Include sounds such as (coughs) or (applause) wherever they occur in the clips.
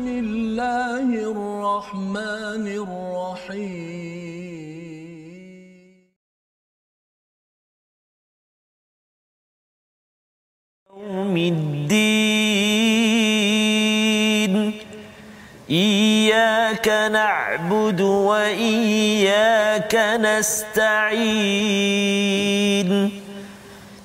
بسم الله الرحمن الرحيم. يوم الدين. إياك نعبد وإياك نستعين.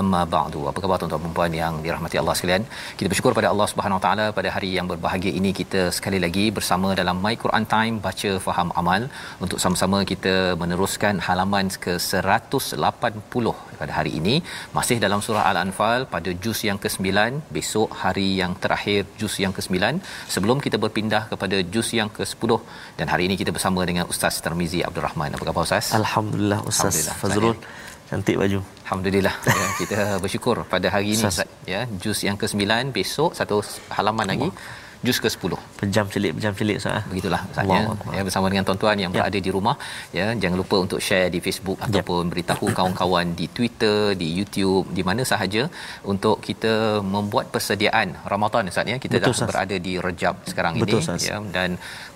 Amma ba'du. Apa khabar tuan-tuan dan puan yang dirahmati Allah sekalian? Kita bersyukur pada Allah Subhanahu Wa Taala pada hari yang berbahagia ini kita sekali lagi bersama dalam My Quran Time baca faham amal untuk sama-sama kita meneruskan halaman ke-180 pada hari ini masih dalam surah Al-Anfal pada juz yang ke-9 besok hari yang terakhir juz yang ke-9 sebelum kita berpindah kepada juz yang ke-10 dan hari ini kita bersama dengan Ustaz Termizi Abdul Rahman. Apa khabar Ustaz? Alhamdulillah Ustaz Fazrul cantik baju. Alhamdulillah. Ya, kita bersyukur pada hari ini Ustaz. Ya juz yang ke-9 besok satu halaman lagi juz ke-10. Pejam celik pejam celik Ustaz. Begitulah Ustaz ya. ya bersama dengan tuan-tuan yang ya. berada di rumah ya jangan lupa untuk share di Facebook ya. ataupun beritahu kawan-kawan di Twitter, di YouTube, di mana sahaja untuk kita membuat persediaan Ramadan Ustaz ya. Kita Betul, dah Ustaz. berada di Rejab sekarang Betul, ini Ustaz. ya dan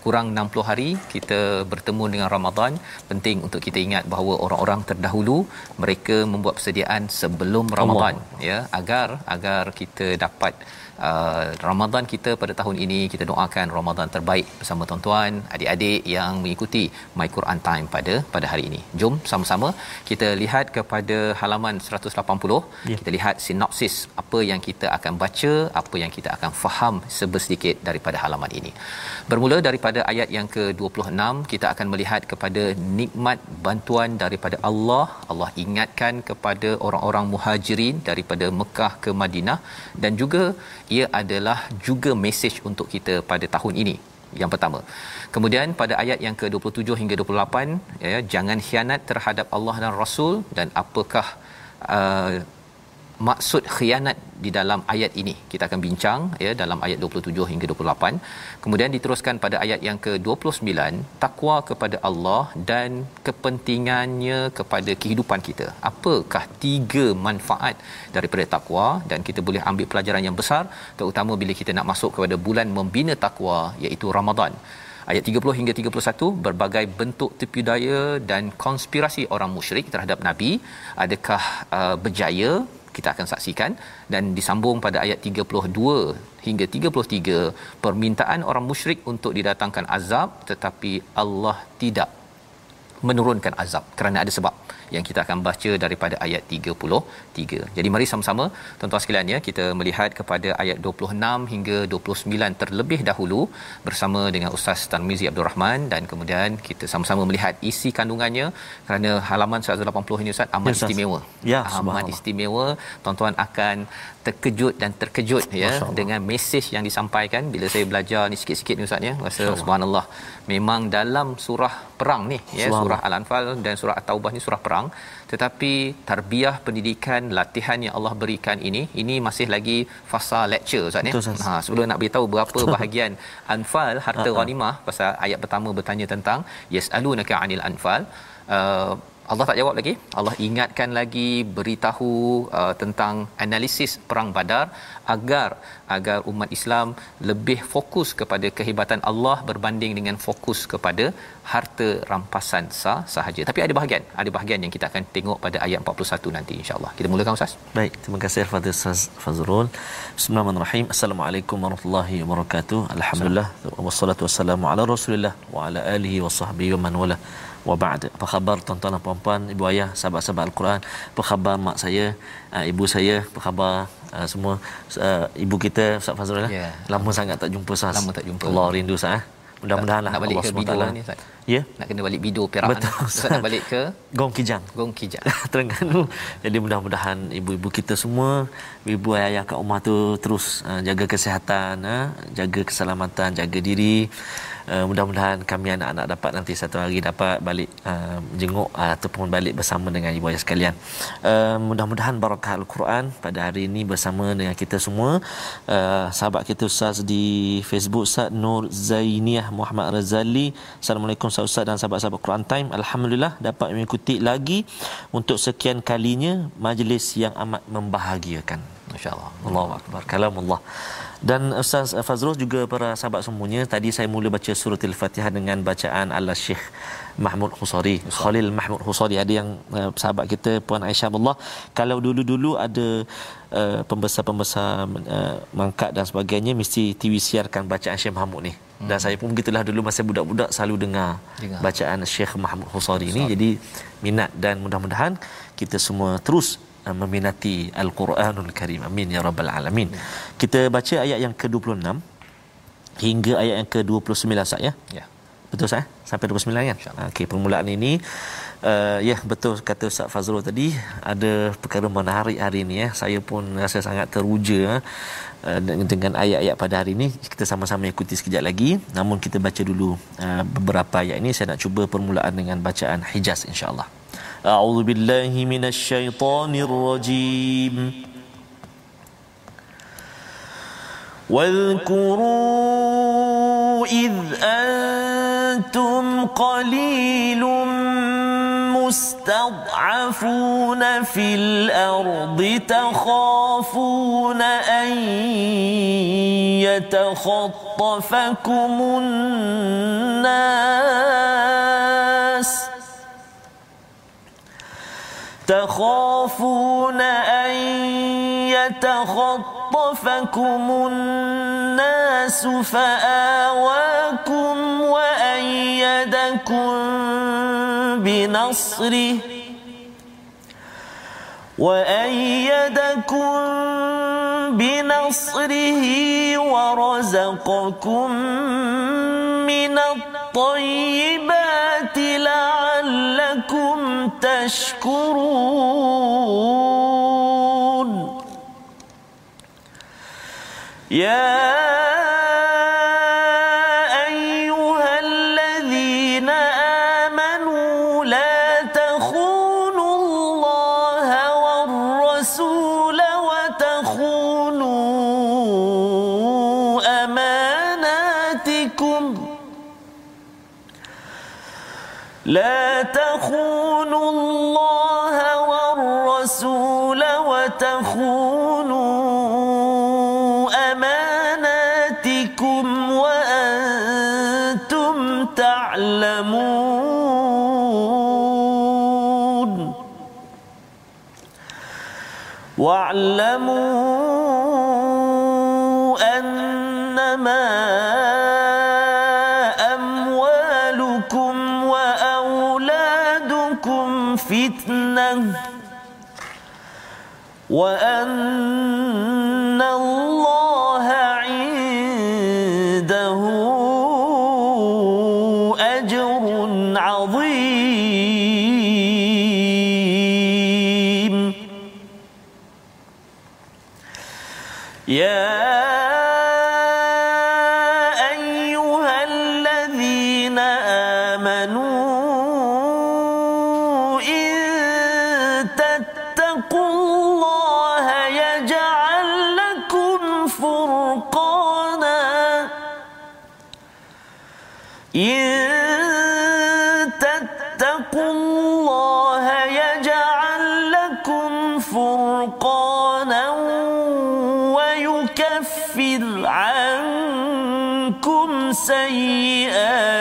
kurang 60 hari kita bertemu dengan Ramadan penting untuk kita ingat bahawa orang-orang terdahulu mereka membuat persediaan sebelum Ramadan Allah. ya agar agar kita dapat uh, Ramadan kita pada tahun ini kita doakan Ramadan terbaik bersama tuan-tuan adik-adik yang mengikuti My Quran Time pada pada hari ini. Jom sama-sama kita lihat kepada halaman 180. Ya. Kita lihat sinopsis apa yang kita akan baca, apa yang kita akan faham sebersedikit daripada halaman ini. Bermula daripada ayat yang ke-26 kita akan melihat kepada nikmat bantuan daripada Allah. Allah ingatkan kepada orang-orang Muhajirin daripada Mekah ke Madinah dan juga ia adalah juga mesej untuk kita pada tahun ini yang pertama. Kemudian pada ayat yang ke-27 hingga 28 ya jangan khianat terhadap Allah dan Rasul dan apakah uh, maksud khianat di dalam ayat ini. Kita akan bincang ya dalam ayat 27 hingga 28 kemudian diteruskan pada ayat yang ke-29 takwa kepada Allah dan kepentingannya kepada kehidupan kita. Apakah tiga manfaat daripada takwa? Dan kita boleh ambil pelajaran yang besar terutama bila kita nak masuk kepada bulan membina takwa iaitu Ramadan. Ayat 30 hingga 31 berbagai bentuk tipu daya dan konspirasi orang musyrik terhadap nabi. Adakah uh, berjaya kita akan saksikan dan disambung pada ayat 32 hingga 33 permintaan orang musyrik untuk didatangkan azab tetapi Allah tidak menurunkan azab kerana ada sebab yang kita akan baca daripada ayat 33. Jadi mari sama-sama tuan-tuan sekalian ya kita melihat kepada ayat 26 hingga 29 terlebih dahulu bersama dengan Ustaz Tarmizi Abdul Rahman dan kemudian kita sama-sama melihat isi kandungannya kerana halaman 180 ini Ustaz amat ya, istimewa. Ya, amat istimewa. Tuan-tuan akan terkejut dan terkejut ya dengan mesej yang disampaikan bila saya belajar ni sikit-sikit ni Ustaz ya. Rasa subhanallah memang dalam surah perang ni ya surah Al-Anfal dan surah At-Taubah ni surah perang tetapi tarbiyah pendidikan latihan yang Allah berikan ini ini masih lagi fasa lecture Ustaz ya. Ha sebelum nak beritahu berapa bahagian Anfal harta ghanimah pasal ayat pertama bertanya tentang yasalunaka anil anfal. Uh, Allah tak jawab lagi. Allah ingatkan lagi beritahu uh, tentang analisis perang Badar agar agar umat Islam lebih fokus kepada kehebatan Allah berbanding dengan fokus kepada harta rampasan sah sahaja. Tapi ada bahagian, ada bahagian yang kita akan tengok pada ayat 41 nanti insya-Allah. Kita mulakan Ustaz. Baik, terima kasih Fadil Ustaz Fazrul. Bismillahirrahmanirrahim. Assalamualaikum warahmatullahi wabarakatuh. Alhamdulillah wassalatu wassalamu ala Rasulillah wa ala alihi wa sahbihi wa man wala wa ba'd. Apa khabar tuan-tuan dan puan-puan, ibu ayah, sahabat-sahabat Al-Quran? Apa khabar mak saya, uh, ibu saya? Apa khabar uh, semua uh, ibu kita Ustaz Fazrul? Yeah. Lama sangat tak jumpa Ustaz. Lama tak jumpa. Allah rindu Ustaz. Eh? mudah-mudahanlah nak balik Allah ke SWT. bido ni ya Nak kena balik bido Perak. Betul. Ustaz nak balik ke gong kijang Gong Kijang. (laughs) Terengganu. Jadi mudah-mudahan ibu-ibu kita semua, ibu ayah kat rumah tu terus uh, jaga kesihatan, uh, jaga keselamatan, jaga diri. Uh, mudah-mudahan kami anak-anak dapat nanti satu hari dapat balik uh, jenguk uh, ataupun balik bersama dengan ibu ayah sekalian. Uh, mudah-mudahan barakah al-Quran pada hari ini bersama dengan kita semua. Uh, sahabat kita Ustaz di Facebook Ustaz Nur Zainiah Muhammad Razali. Assalamualaikum Ustaz dan sahabat-sahabat Quran Time. Alhamdulillah dapat mengikuti lagi untuk sekian kalinya majlis yang amat membahagiakan. Masya-Allah. Allahu akbar. Kalamullah. Dan Ustaz Fazrul juga para sahabat semuanya tadi saya mula baca surah Al-Fatihah dengan bacaan Allah Syekh Mahmud Husari. Khalil Mahmud Husari ada yang uh, sahabat kita Puan Aisyah Allah kalau dulu-dulu ada uh, pembesar-pembesar uh, mangkat dan sebagainya mesti TV siarkan bacaan Syekh Mahmud ni. Hmm. dan saya pun begitulah dulu masa budak-budak selalu dengar Dengar. bacaan Syekh Mahmud Husari ni. Jadi minat dan mudah-mudahan kita semua terus meminati Al-Quranul Karim. Amin ya rabbal alamin. Kita baca ayat yang ke-26 hingga ayat yang ke-29 Ustaz ya. Ya. Betul Ustaz? eh? Sampai 29 kan? Okey, permulaan ini uh, ya betul kata Ustaz Fazrul tadi ada perkara menarik hari ini ya. Saya pun rasa sangat teruja uh, dengan ayat-ayat pada hari ini. Kita sama-sama ikuti sekejap lagi. Namun kita baca dulu uh, beberapa ayat ini. Saya nak cuba permulaan dengan bacaan Hijaz insya-Allah. أعوذ بالله من الشيطان الرجيم. واذكروا إذ أنتم قليل مستضعفون في الأرض تخافون أن يتخطفكم الناس تخافون أن يتخطفكم الناس فآواكم وأيدكم بنصره وأيدكم بنصره ورزقكم من الطيبات لعلكم تشكرون. يا واعلموا أنما أموالكم وأولادكم فتنة وأن إن تتقوا الله يجعل لكم فرقانا ويكفر عنكم سيئاتكم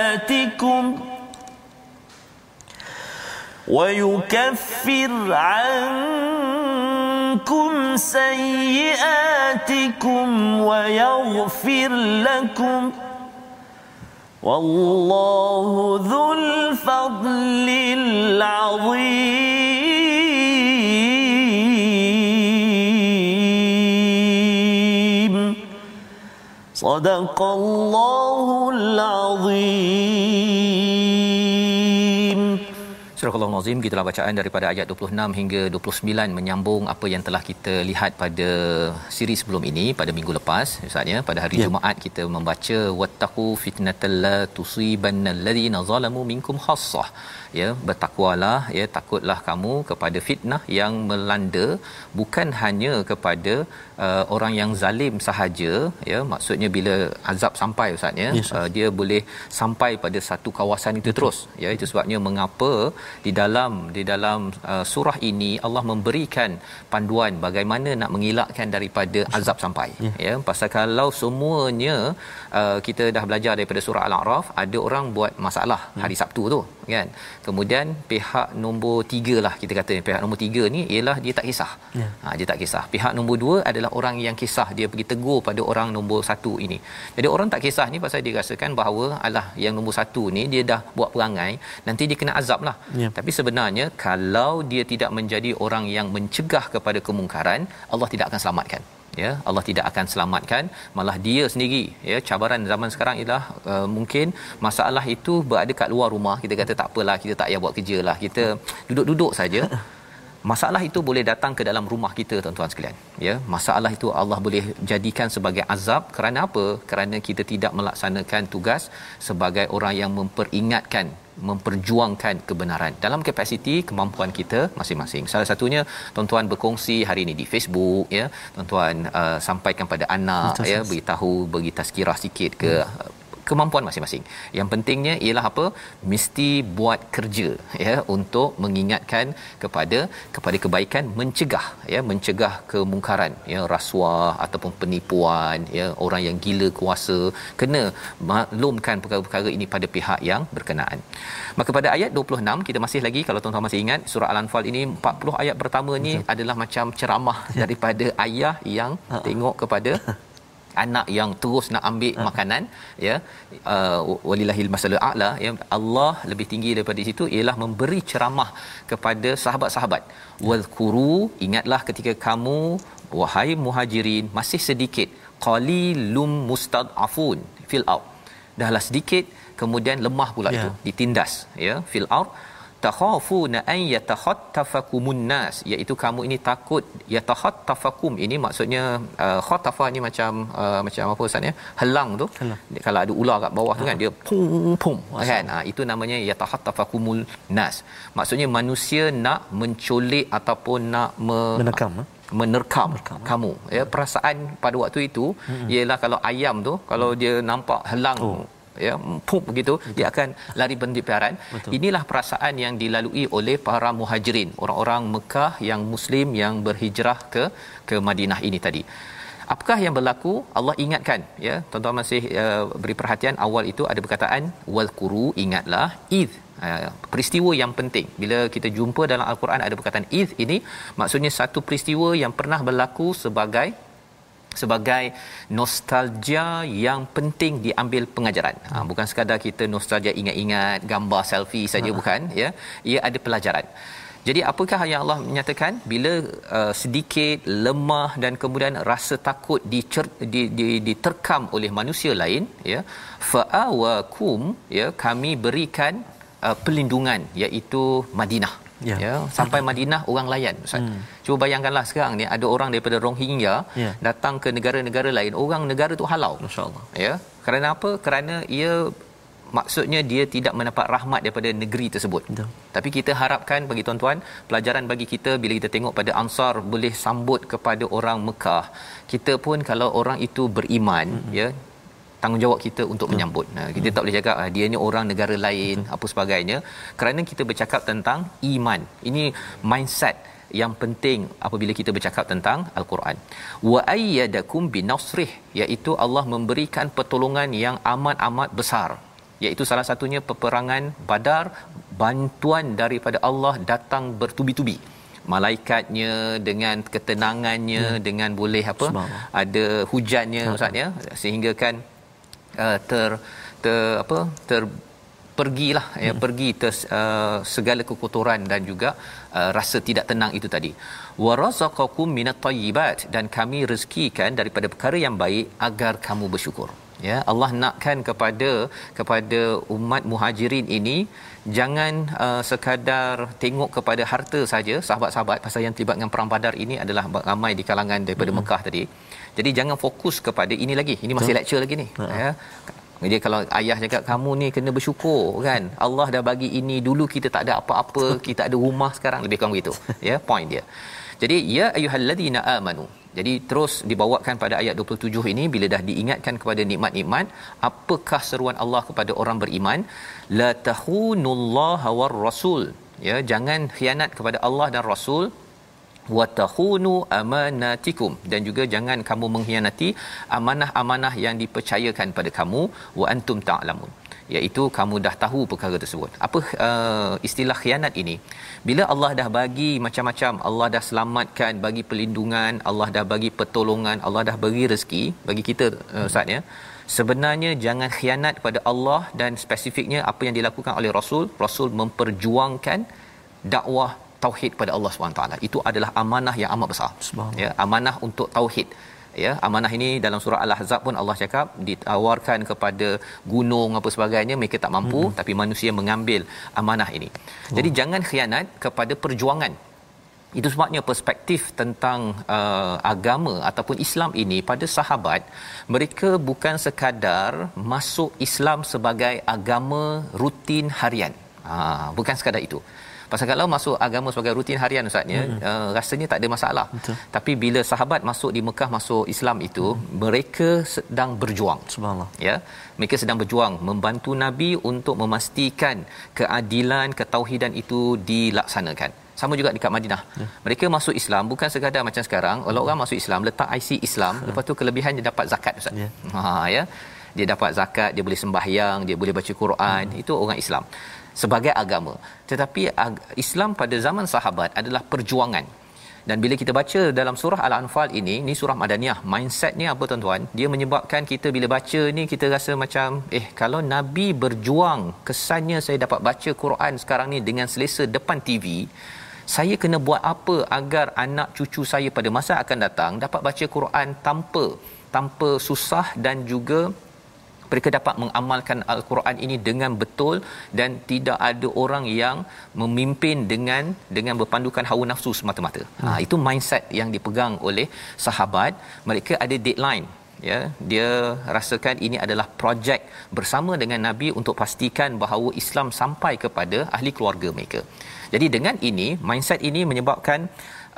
ويكفر عنكم سيئاتكم ويغفر لكم والله ذو الفضل العظيم. صدق الله العظيم. Al-Nazim gitulah bacaan daripada ayat 26 hingga 29 menyambung apa yang telah kita lihat pada siri sebelum ini pada minggu lepas misalnya pada hari ya. Jumaat kita membaca wattaqu fitnatal la tusibannal ladzina zalamu minkum khassah ya bertakwalah ya takutlah kamu kepada fitnah yang melanda bukan hanya kepada uh, orang yang zalim sahaja ya maksudnya bila azab sampai ustaz ya yes, uh, dia boleh sampai pada satu kawasan itu Betul. terus ya itu sebabnya mengapa di dalam di dalam uh, surah ini Allah memberikan panduan bagaimana nak mengelakkan daripada azab sampai yeah. ya pasal kalau semuanya uh, kita dah belajar daripada surah al-a'raf ada orang buat masalah yeah. hari Sabtu tu kan kemudian pihak nombor tiga lah kita kata pihak nombor tiga ni ialah dia tak kisah. Yeah. ha, dia tak kisah. Pihak nombor dua adalah orang yang kisah. Dia pergi tegur pada orang nombor satu ini. Jadi orang tak kisah ni pasal dia rasakan bahawa alah yang nombor satu ni dia dah buat perangai. Nanti dia kena azab lah. Yeah. tapi sebenarnya kalau dia tidak menjadi orang yang mencegah kepada kemungkaran Allah tidak akan selamatkan ya Allah tidak akan selamatkan. Malah dia sendiri ya cabaran zaman sekarang ialah uh, mungkin masalah itu berada kat luar rumah. Kita kata tak apalah kita tak payah buat kerja lah. Kita duduk-duduk saja. (laughs) Masalah itu boleh datang ke dalam rumah kita tuan-tuan sekalian. Ya masalah itu Allah boleh jadikan sebagai azab. Kerana apa? Kerana kita tidak melaksanakan tugas sebagai orang yang memperingatkan memperjuangkan kebenaran dalam kapasiti kemampuan kita masing-masing. Salah satunya tuan-tuan berkongsi hari ini di Facebook ya. Tuan-tuan uh, sampaikan pada anak Betul, ya, beritahu bagi tazkirah sikit ke hmm kemampuan masing-masing. Yang pentingnya ialah apa? Mesti buat kerja ya untuk mengingatkan kepada kepada kebaikan mencegah ya mencegah kemungkaran ya rasuah ataupun penipuan ya orang yang gila kuasa kena maklumkan perkara-perkara ini pada pihak yang berkenaan. Maka pada ayat 26 kita masih lagi kalau tuan-tuan masih ingat surah al-anfal ini 40 ayat pertama ni Betul. adalah macam ceramah ya. daripada ayah yang uh-uh. tengok kepada (laughs) anak yang terus nak ambil uh. makanan ya uh, walillahil masalul a'la ya Allah lebih tinggi daripada situ ialah memberi ceramah kepada sahabat-sahabat wazkuru ingatlah ketika kamu wahai muhajirin masih sedikit qalilum mustad'afun fil ard dahlah sedikit kemudian lemah pula yeah. itu ditindas ya fil ard takhafuna an yatakhattafakumun nas iaitu kamu ini takut yatakhattafakum ini maksudnya uh, khatafa ni macam uh, macam apa ustaz ya helang tu Helang. kalau ada ular kat bawah ha. tu kan dia pum pum kan ha, itu namanya yatakhattafakumul nas maksudnya manusia nak menculik ataupun nak me, menerkam ha? menerkam Merkam, kamu ya perasaan pada waktu itu hmm. ialah kalau ayam tu kalau dia nampak helang oh ya pup begitu dia akan lari pendipiaran inilah perasaan yang dilalui oleh para muhajirin orang-orang Mekah yang muslim yang berhijrah ke ke Madinah ini tadi. Apakah yang berlaku? Allah ingatkan ya. Tuan-tuan masih uh, beri perhatian awal itu ada perkataan wal quru ingatlah id uh, peristiwa yang penting. Bila kita jumpa dalam al-Quran ada perkataan id ini maksudnya satu peristiwa yang pernah berlaku sebagai sebagai nostalgia yang penting diambil pengajaran. Ha, bukan sekadar kita nostalgia ingat-ingat gambar selfie saja ha. bukan ya. Ia ada pelajaran. Jadi apakah yang Allah menyatakan bila uh, sedikit lemah dan kemudian rasa takut dicer, di, di, diterkam oleh manusia lain ya fa'awakum ya kami berikan uh, perlindungan iaitu Madinah ya, ya sampai Madinah orang layan ustaz hmm. cuba bayangkanlah sekarang ni ada orang daripada Rohingya ya. datang ke negara-negara lain orang negara tu halau masyaallah ya kerana apa kerana ia maksudnya dia tidak mendapat rahmat daripada negeri tersebut. Betul. Tapi kita harapkan bagi tuan-tuan, pelajaran bagi kita bila kita tengok pada Ansar boleh sambut kepada orang Mekah. Kita pun kalau orang itu beriman, mm-hmm. ya, tanggungjawab kita untuk Betul. menyambut. Nah, kita hmm. tak boleh cakap ah, dia ni orang negara lain Betul. apa sebagainya kerana kita bercakap tentang iman. Ini mindset yang penting apabila kita bercakap tentang al-Quran. Wa ayyadakum binasrih iaitu Allah memberikan pertolongan yang amat-amat besar. Iaitu salah satunya peperangan Badar bantuan daripada Allah datang bertubi-tubi malaikatnya dengan ketenangannya hmm. dengan boleh apa ada hujannya ustaz ya sehingga kan uh, ter ter apa ter pergilah ya pergi ter, uh, segala kekotoran dan juga uh, rasa tidak tenang itu tadi. Warazaqakum minat tayyibat dan kami rezekikan daripada perkara yang baik agar kamu bersyukur. Ya Allah nakkan kepada kepada umat muhajirin ini jangan uh, sekadar tengok kepada harta saja. Sahabat-sahabat pasal yang terlibat dengan perang badar ini adalah ramai di kalangan daripada hmm. Mekah tadi. Jadi jangan fokus kepada ini lagi. Ini masih lecture lagi ni. Hmm. ya. Jadi kalau ayah cakap kamu ni kena bersyukur kan? Allah dah bagi ini dulu kita tak ada apa-apa kita ada rumah sekarang. Lebih kurang begitu. (laughs) Ya point dia. Jadi ya ayyuhallazina amanu jadi terus dibawakan pada ayat 27 ini bila dah diingatkan kepada nikmat-nikmat apakah seruan Allah kepada orang beriman? La tahunullaha war rasul ya jangan khianat kepada Allah dan Rasul. Wa tahunu amanatikum. Dan juga jangan kamu mengkhianati amanah-amanah yang dipercayakan pada kamu. Wa antum ta'lamun iaitu kamu dah tahu perkara tersebut. Apa uh, istilah khianat ini? Bila Allah dah bagi macam-macam, Allah dah selamatkan, bagi perlindungan, Allah dah bagi pertolongan, Allah dah bagi rezeki bagi kita uh, Ustaz ya. Sebenarnya jangan khianat pada Allah dan spesifiknya apa yang dilakukan oleh Rasul, Rasul memperjuangkan dakwah tauhid pada Allah SWT. Itu adalah amanah yang amat besar. Ya, amanah untuk tauhid ya amanah ini dalam surah al-ahzab pun Allah cakap ditawarkan kepada gunung apa sebagainya mereka tak mampu hmm. tapi manusia mengambil amanah ini oh. jadi jangan khianat kepada perjuangan itu sebabnya perspektif tentang uh, agama ataupun Islam ini pada sahabat mereka bukan sekadar masuk Islam sebagai agama rutin harian ha bukan sekadar itu Pasal kalau masuk agama sebagai rutin harian ustaznya hmm. uh, rasanya tak ada masalah. Betul. Tapi bila sahabat masuk di Mekah masuk Islam itu hmm. mereka sedang berjuang. Subhanallah. Ya. Mereka sedang berjuang membantu Nabi untuk memastikan keadilan ketauhidan itu dilaksanakan. Sama juga dekat Madinah. Ya. Mereka masuk Islam bukan sekadar macam sekarang kalau orang masuk Islam letak IC Islam ya. lepas tu kelebihannya dapat zakat ustaz. Ya. Ha ya. Dia dapat zakat, dia boleh sembahyang, dia boleh baca Quran, hmm. itu orang Islam sebagai agama. Tetapi Islam pada zaman sahabat adalah perjuangan. Dan bila kita baca dalam surah al-anfal ini ni surah madaniyah mindsetnya apa tuan-tuan? Dia menyebabkan kita bila baca ni kita rasa macam eh kalau nabi berjuang kesannya saya dapat baca Quran sekarang ni dengan selesa depan TV saya kena buat apa agar anak cucu saya pada masa akan datang dapat baca Quran tanpa tanpa susah dan juga mereka dapat mengamalkan al-Quran ini dengan betul dan tidak ada orang yang memimpin dengan dengan berpandukan hawa nafsu semata-mata. Ha, hmm. Ha itu mindset yang dipegang oleh sahabat. Mereka ada deadline ya dia rasakan ini adalah projek bersama dengan nabi untuk pastikan bahawa Islam sampai kepada ahli keluarga mereka. Jadi dengan ini mindset ini menyebabkan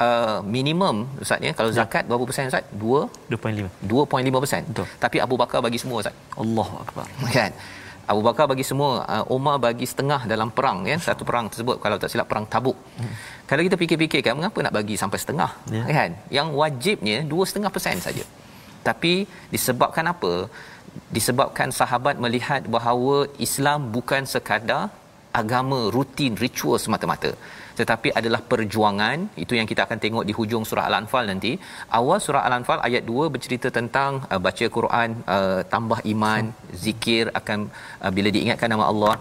uh, minimum ustaz ya kalau ya. zakat berapa persen ustaz? 2 2.5 2.5% betul. Tapi Abu Bakar bagi semua ustaz. Allahu akbar. Kan? Abu Bakar bagi semua uh, Umar bagi setengah dalam perang ya. Satu perang tersebut kalau tak silap perang Tabuk. Hmm. kalau kita fikir-fikir kan mengapa nak bagi sampai setengah? Ya. kan? Yang wajibnya 2.5% saja. Tapi disebabkan apa? Disebabkan sahabat melihat bahawa Islam bukan sekadar agama rutin ritual semata-mata tetapi adalah perjuangan itu yang kita akan tengok di hujung surah al-anfal nanti awal surah al-anfal ayat 2 bercerita tentang uh, baca Quran uh, tambah iman zikir akan uh, bila diingatkan nama Allah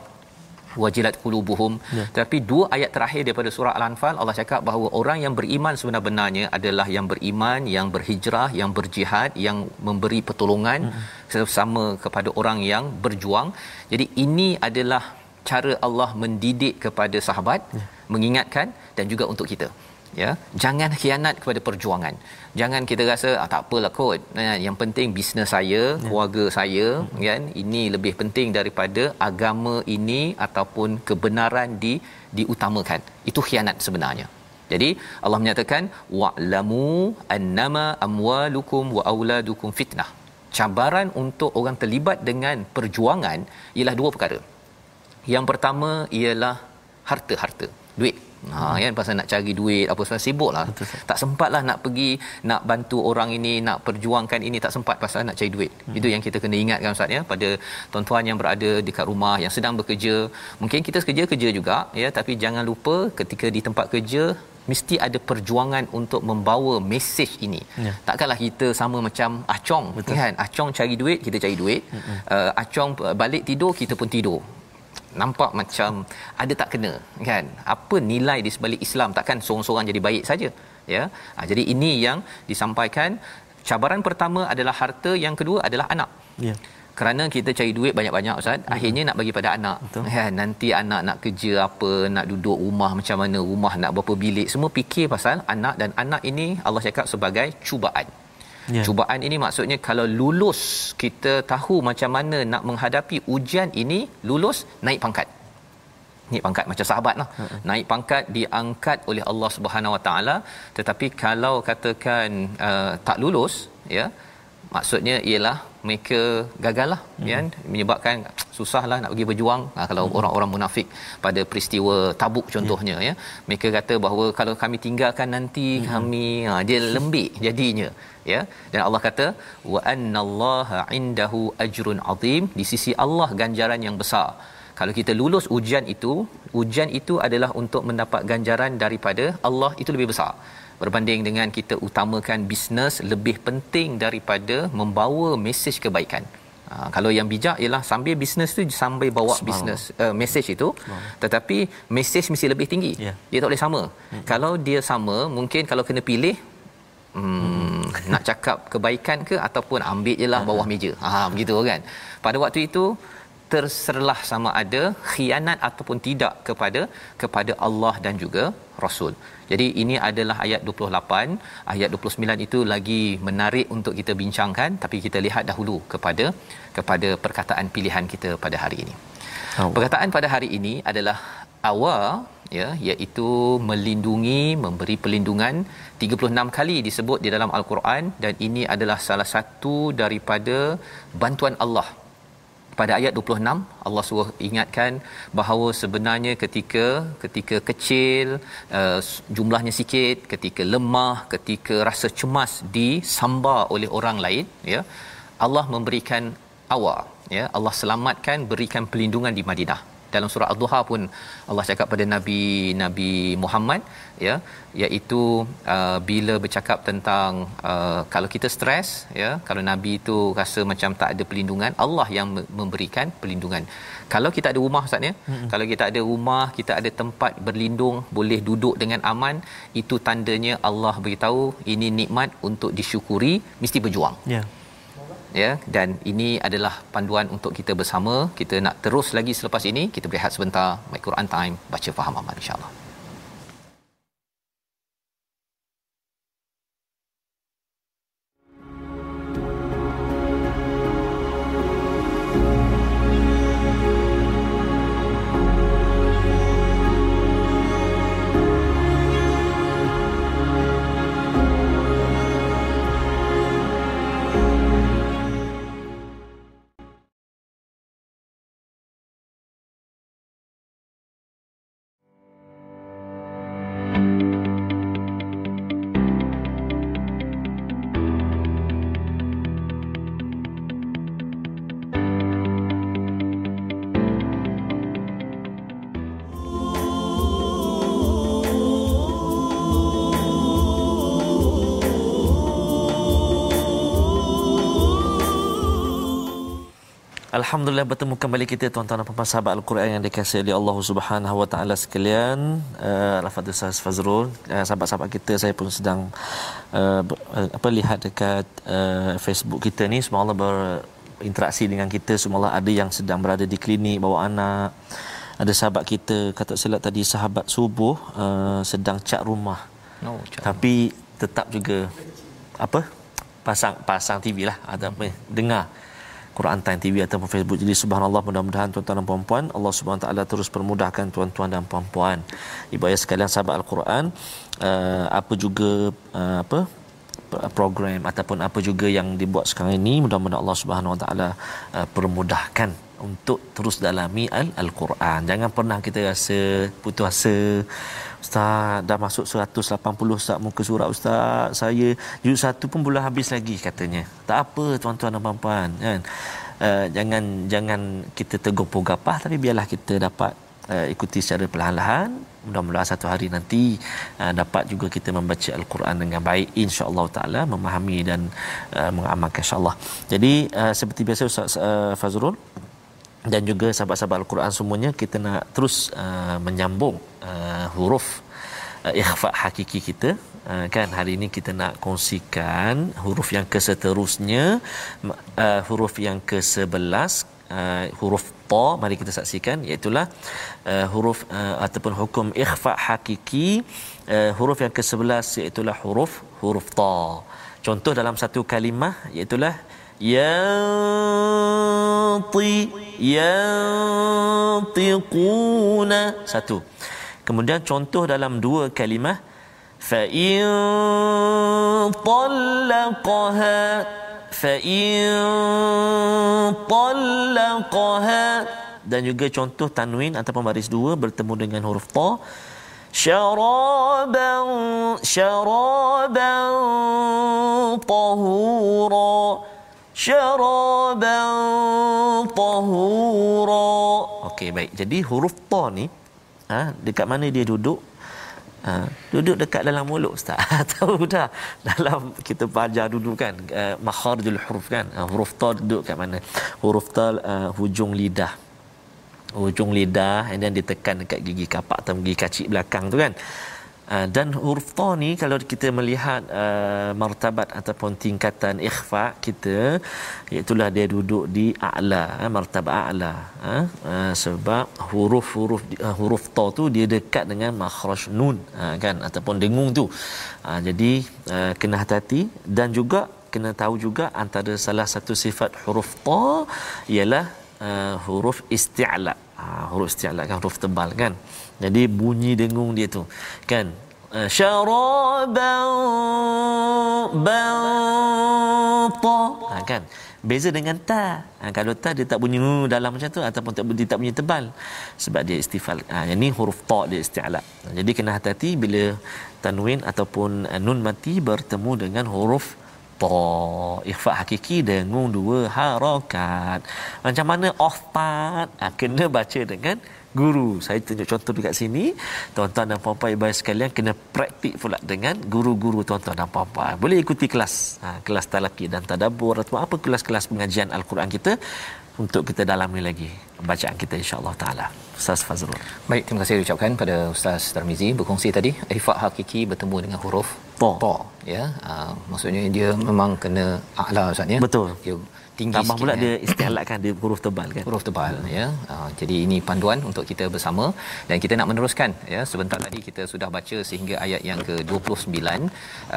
wajilat qulubuhum ya. tetapi dua ayat terakhir daripada surah al-anfal Allah cakap bahawa orang yang beriman sebenarnya adalah yang beriman yang berhijrah yang berjihad yang memberi pertolongan hmm. sama kepada orang yang berjuang jadi ini adalah cara Allah mendidik kepada sahabat ya. Mengingatkan dan juga untuk kita. Ya jangan khianat kepada perjuangan. Jangan kita rasa ah, tak apalah kot. Yang penting bisnes saya ya. keluarga saya hmm. kan ini lebih penting daripada agama ini ataupun kebenaran di diutamakan. Itu khianat sebenarnya. Jadi Allah menyatakan wa'lamu annama amwalukum wa auladukum fitnah. Cabaran untuk orang terlibat dengan perjuangan ialah dua perkara. Yang pertama ialah harta-harta, duit. Ha hmm. kan pasal nak cari duit apa pasal sibuklah. Tak sempatlah nak pergi nak bantu orang ini, nak perjuangkan ini tak sempat pasal nak cari duit. Hmm. Itu yang kita kena ingatkan ustaz ya pada tuan-tuan yang berada dekat rumah yang sedang bekerja. Mungkin kita kerja kerja juga ya tapi jangan lupa ketika di tempat kerja mesti ada perjuangan untuk membawa mesej ini. Ya. Takkanlah kita sama macam acong Betul. kan? Acong cari duit, kita cari duit. Hmm. Uh, acong balik tidur, kita pun tidur nampak macam ada tak kena kan? Apa nilai di sebalik Islam? Takkan seorang-seorang jadi baik saja ya? Ha, jadi ini yang disampaikan. Cabaran pertama adalah harta yang kedua adalah anak. Ya. Kerana kita cari duit banyak-banyak ustaz hmm. akhirnya nak bagi pada anak. Kan nanti anak nak kerja apa nak duduk rumah macam mana rumah nak berapa bilik semua fikir pasal anak. Dan anak ini Allah cakap sebagai cubaan Yeah. Cubaan ini maksudnya kalau lulus kita tahu macam mana nak menghadapi ujian ini lulus naik pangkat. Naik pangkat macam sahabat lah. Uh-huh. Naik pangkat diangkat oleh Allah Subhanahu Wa Taala tetapi kalau katakan uh, tak lulus ya maksudnya ialah mereka gagal lah hmm. ya menyebabkan susahlah nak pergi berjuang ha, kalau hmm. orang-orang munafik pada peristiwa tabuk contohnya yeah. ya mereka kata bahawa kalau kami tinggalkan nanti hmm. kami ha, dia lembik jadinya ya dan Allah kata wa annallaha indahu ajrun azim di sisi Allah ganjaran yang besar kalau kita lulus ujian itu ujian itu adalah untuk mendapat ganjaran daripada Allah itu lebih besar berbanding dengan kita utamakan bisnes lebih penting daripada membawa mesej kebaikan. Ha, kalau yang bijak ialah sambil bisnes tu sambil bawa bisnes uh, mesej itu tetapi mesej mesti lebih tinggi. Yeah. Dia tak boleh sama. Hmm. Kalau dia sama mungkin kalau kena pilih hmm, hmm. nak cakap kebaikan ke ataupun ambil jelah bawah meja. Ha begitu kan. Pada waktu itu terserlah sama ada khianat ataupun tidak kepada kepada Allah dan juga Rasul. Jadi ini adalah ayat 28, ayat 29 itu lagi menarik untuk kita bincangkan tapi kita lihat dahulu kepada kepada perkataan pilihan kita pada hari ini. Oh. Perkataan pada hari ini adalah awal ya iaitu melindungi memberi perlindungan 36 kali disebut di dalam al-Quran dan ini adalah salah satu daripada bantuan Allah pada ayat 26 Allah suruh ingatkan bahawa sebenarnya ketika ketika kecil uh, jumlahnya sikit ketika lemah ketika rasa cemas disambar oleh orang lain ya Allah memberikan awal ya. Allah selamatkan berikan perlindungan di Madinah dalam surah ad-duha pun Allah cakap pada nabi nabi Muhammad ya iaitu uh, bila bercakap tentang uh, kalau kita stres ya kalau nabi itu rasa macam tak ada perlindungan Allah yang memberikan perlindungan. Kalau kita ada rumah ustaz ya hmm. kalau kita ada rumah kita ada tempat berlindung boleh duduk dengan aman itu tandanya Allah beritahu ini nikmat untuk disyukuri mesti berjuang. Ya. yeah ya. Dan ini adalah panduan untuk kita bersama. Kita nak terus lagi selepas ini kita berehat sebentar. My Quran time. Baca faham amal insyaallah Alhamdulillah bertemu kembali kita tuan-tuan dan puan sahabat Al-Quran yang dikasihi oleh Allah Subhanahu Wa Taala sekalian. Uh, Al-Fadhil Ustaz Fazrul, uh, sahabat-sahabat kita saya pun sedang uh, apa lihat dekat uh, Facebook kita ni semua Allah berinteraksi dengan kita semua Allah ada yang sedang berada di klinik bawa anak. Ada sahabat kita kata silap tadi sahabat subuh uh, sedang cat rumah. No, cat Tapi tetap juga apa? pasang pasang TV lah atau apa dengar Quran Time TV ataupun Facebook. Jadi subhanallah mudah-mudahan tuan-tuan dan puan-puan Allah Subhanahu taala terus permudahkan tuan-tuan dan puan-puan. Ibu ayah sekalian sahabat Al-Quran uh, apa juga uh, apa program ataupun apa juga yang dibuat sekarang ini mudah-mudahan Allah Subhanahu Wa taala uh, permudahkan untuk terus dalami al-Quran. Jangan pernah kita rasa putus asa Ustaz dah masuk 180 Ustaz muka surat Ustaz. Saya juz satu pun belum habis lagi katanya. Tak apa tuan-tuan dan puan-puan kan? Uh, jangan jangan kita tergopoh gapah tapi biarlah kita dapat uh, ikuti secara perlahan-lahan. Mudah-mudahan satu hari nanti uh, dapat juga kita membaca al-Quran dengan baik insya-Allah taala memahami dan uh, mengamalkan insya-Allah. Jadi uh, seperti biasa Ustaz uh, Fazrul dan juga sahabat-sahabat al-Quran semuanya kita nak terus uh, menyambung uh, huruf uh, ikhfa hakiki kita. Uh, kan hari ini kita nak kongsikan huruf yang keseterusnya uh, huruf yang ke-11 uh, huruf ta mari kita saksikan iaitu uh, huruf uh, ataupun hukum ikhfa hakiki uh, huruf yang ke-11 iaitu huruf huruf ta. Contoh dalam satu kalimah iaitu yanti yantiquna. Satu. Kemudian contoh dalam dua kalimah. Fa in fa in dan juga contoh tanwin ataupun baris dua bertemu dengan huruf ta. Syaraban syaraban tahura syaraban tahura okey baik. Jadi huruf ta ni ha, dekat mana dia duduk? Ha, duduk dekat dalam mulut ustaz. (laughs) Tahu dah dalam kita belajar dulu kan uh, makharijul huruf kan? Uh, huruf ta duduk kat mana? Huruf ta uh, hujung lidah. Hujung lidah dan ditekan dekat gigi kapak atau gigi kacik belakang tu kan Ah, dan huruf ta ni kalau kita melihat uh, martabat ataupun tingkatan ikhfa kita iaitu dia duduk di a'la uh, martabat a'la uh, uh, sebab huruf-huruf uh, huruf ta tu dia dekat dengan makhraj nun uh, kan ataupun dengung tu. Uh, jadi uh, kena hati-hati dan juga kena tahu juga antara salah satu sifat huruf ta ialah uh, huruf isti'la. Uh, huruf isti'la kan huruf tebal kan jadi bunyi dengung dia tu. Kan? Uh, syaraban banta ha, kan? Beza dengan ta. Ha, kalau ta dia tak bunyi dalam macam tu ataupun tak dia tak bunyi tebal. Sebab dia istifal ha, ini huruf ta dia isti'la jadi kena hati-hati bila tanwin ataupun uh, nun mati bertemu dengan huruf ta. Ikhfa hakiki dengung dua harakat. Macam mana oftat ha, kena baca dengan guru. Saya tunjuk contoh dekat sini. Tuan-tuan dan puan-puan ibu sekalian kena praktik pula dengan guru-guru tuan-tuan dan puan-puan. Boleh ikuti kelas. Ha, kelas talaki dan tadabbur atau apa kelas-kelas pengajian al-Quran kita untuk kita dalami lagi bacaan kita insya-Allah taala. Ustaz Fazrul. Baik, terima kasih ucapkan pada Ustaz Tarmizi berkongsi tadi ifak hakiki bertemu dengan huruf ta. ta ya. Uh, maksudnya dia memang kena a'la Ustaz ya. Betul. Dia tinggi tambah pula ya. dia istialat kan dia huruf tebal kan? Huruf tebal ya. Uh, jadi ini panduan untuk kita bersama. Dan kita nak meneruskan ya sebentar tadi kita sudah baca sehingga ayat yang ke-29.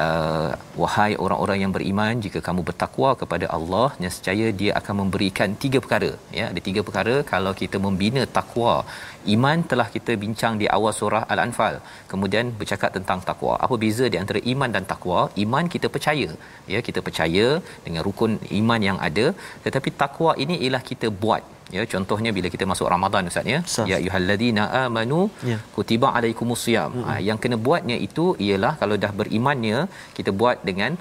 Uh, wahai orang-orang yang beriman jika kamu bertakwa kepada Allah nescaya dia akan memberikan tiga perkara ya. Ada tiga perkara kalau kita membina takwa iman telah kita bincang di awal surah al-anfal. Kemudian bercakap tentang takwa apa beza di antara iman dan takwa iman kita percaya. Ya kita percaya dengan rukun iman yang ada. Tetapi takwa ini ialah kita buat. Ya contohnya bila kita masuk Ramadan ustaz ya. Ya ayyuhallazina amanu Ya. kutiba alaikumusiyam ha, yang kena buatnya itu ialah kalau dah berimannya kita buat dengan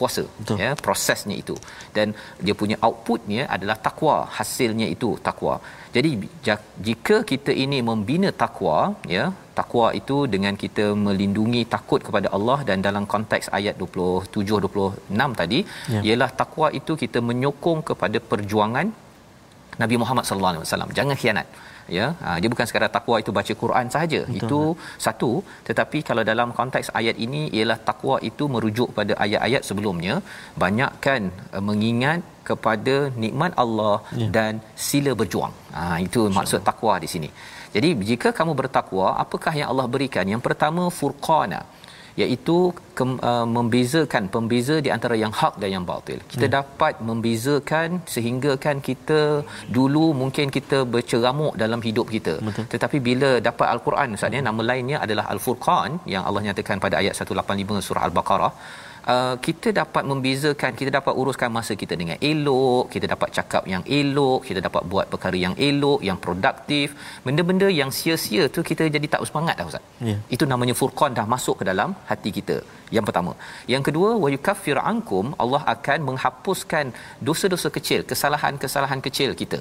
puasa. Betul. ya prosesnya itu. Dan dia punya outputnya adalah takwa hasilnya itu takwa jadi ja- jika kita ini membina takwa ya takwa itu dengan kita melindungi takut kepada Allah dan dalam konteks ayat 27 26 tadi Ya. ialah takwa itu kita menyokong kepada perjuangan Nabi Muhammad sallallahu alaihi wasallam. Jangan khianat ya. Ha, dia bukan sekadar takwa itu baca Quran sahaja. Itu satu. Tetapi kalau dalam konteks ayat ini ialah takwa itu merujuk pada ayat-ayat sebelumnya banyakkan uh, mengingat kepada nikmat Allah Ya. dan sila berjuang ha, itu maksud takwa di sini jadi jika kamu bertakwa apakah yang Allah berikan yang pertama furqana iaitu ke, uh, membezakan pembeza di antara yang hak dan yang batil. Kita hmm. dapat membezakan sehingga kan kita dulu mungkin kita berceramuk dalam hidup kita. Betul. Tetapi bila dapat al-Quran Ustaz ya nama lainnya adalah al-Furqan yang Allah nyatakan pada ayat 185 surah al-Baqarah. Uh, kita dapat membezakan kita dapat uruskan masa kita dengan elok kita dapat cakap yang elok kita dapat buat perkara yang elok yang produktif. Benda-benda yang sia-sia tu kita jadi tak bersemangat dah ustaz. Ya. itu namanya furqan dah masuk ke dalam hati kita. Yang pertama. Yang kedua wa yukaffir ankum Allah akan menghapuskan dosa-dosa kecil kesalahan-kesalahan kecil kita.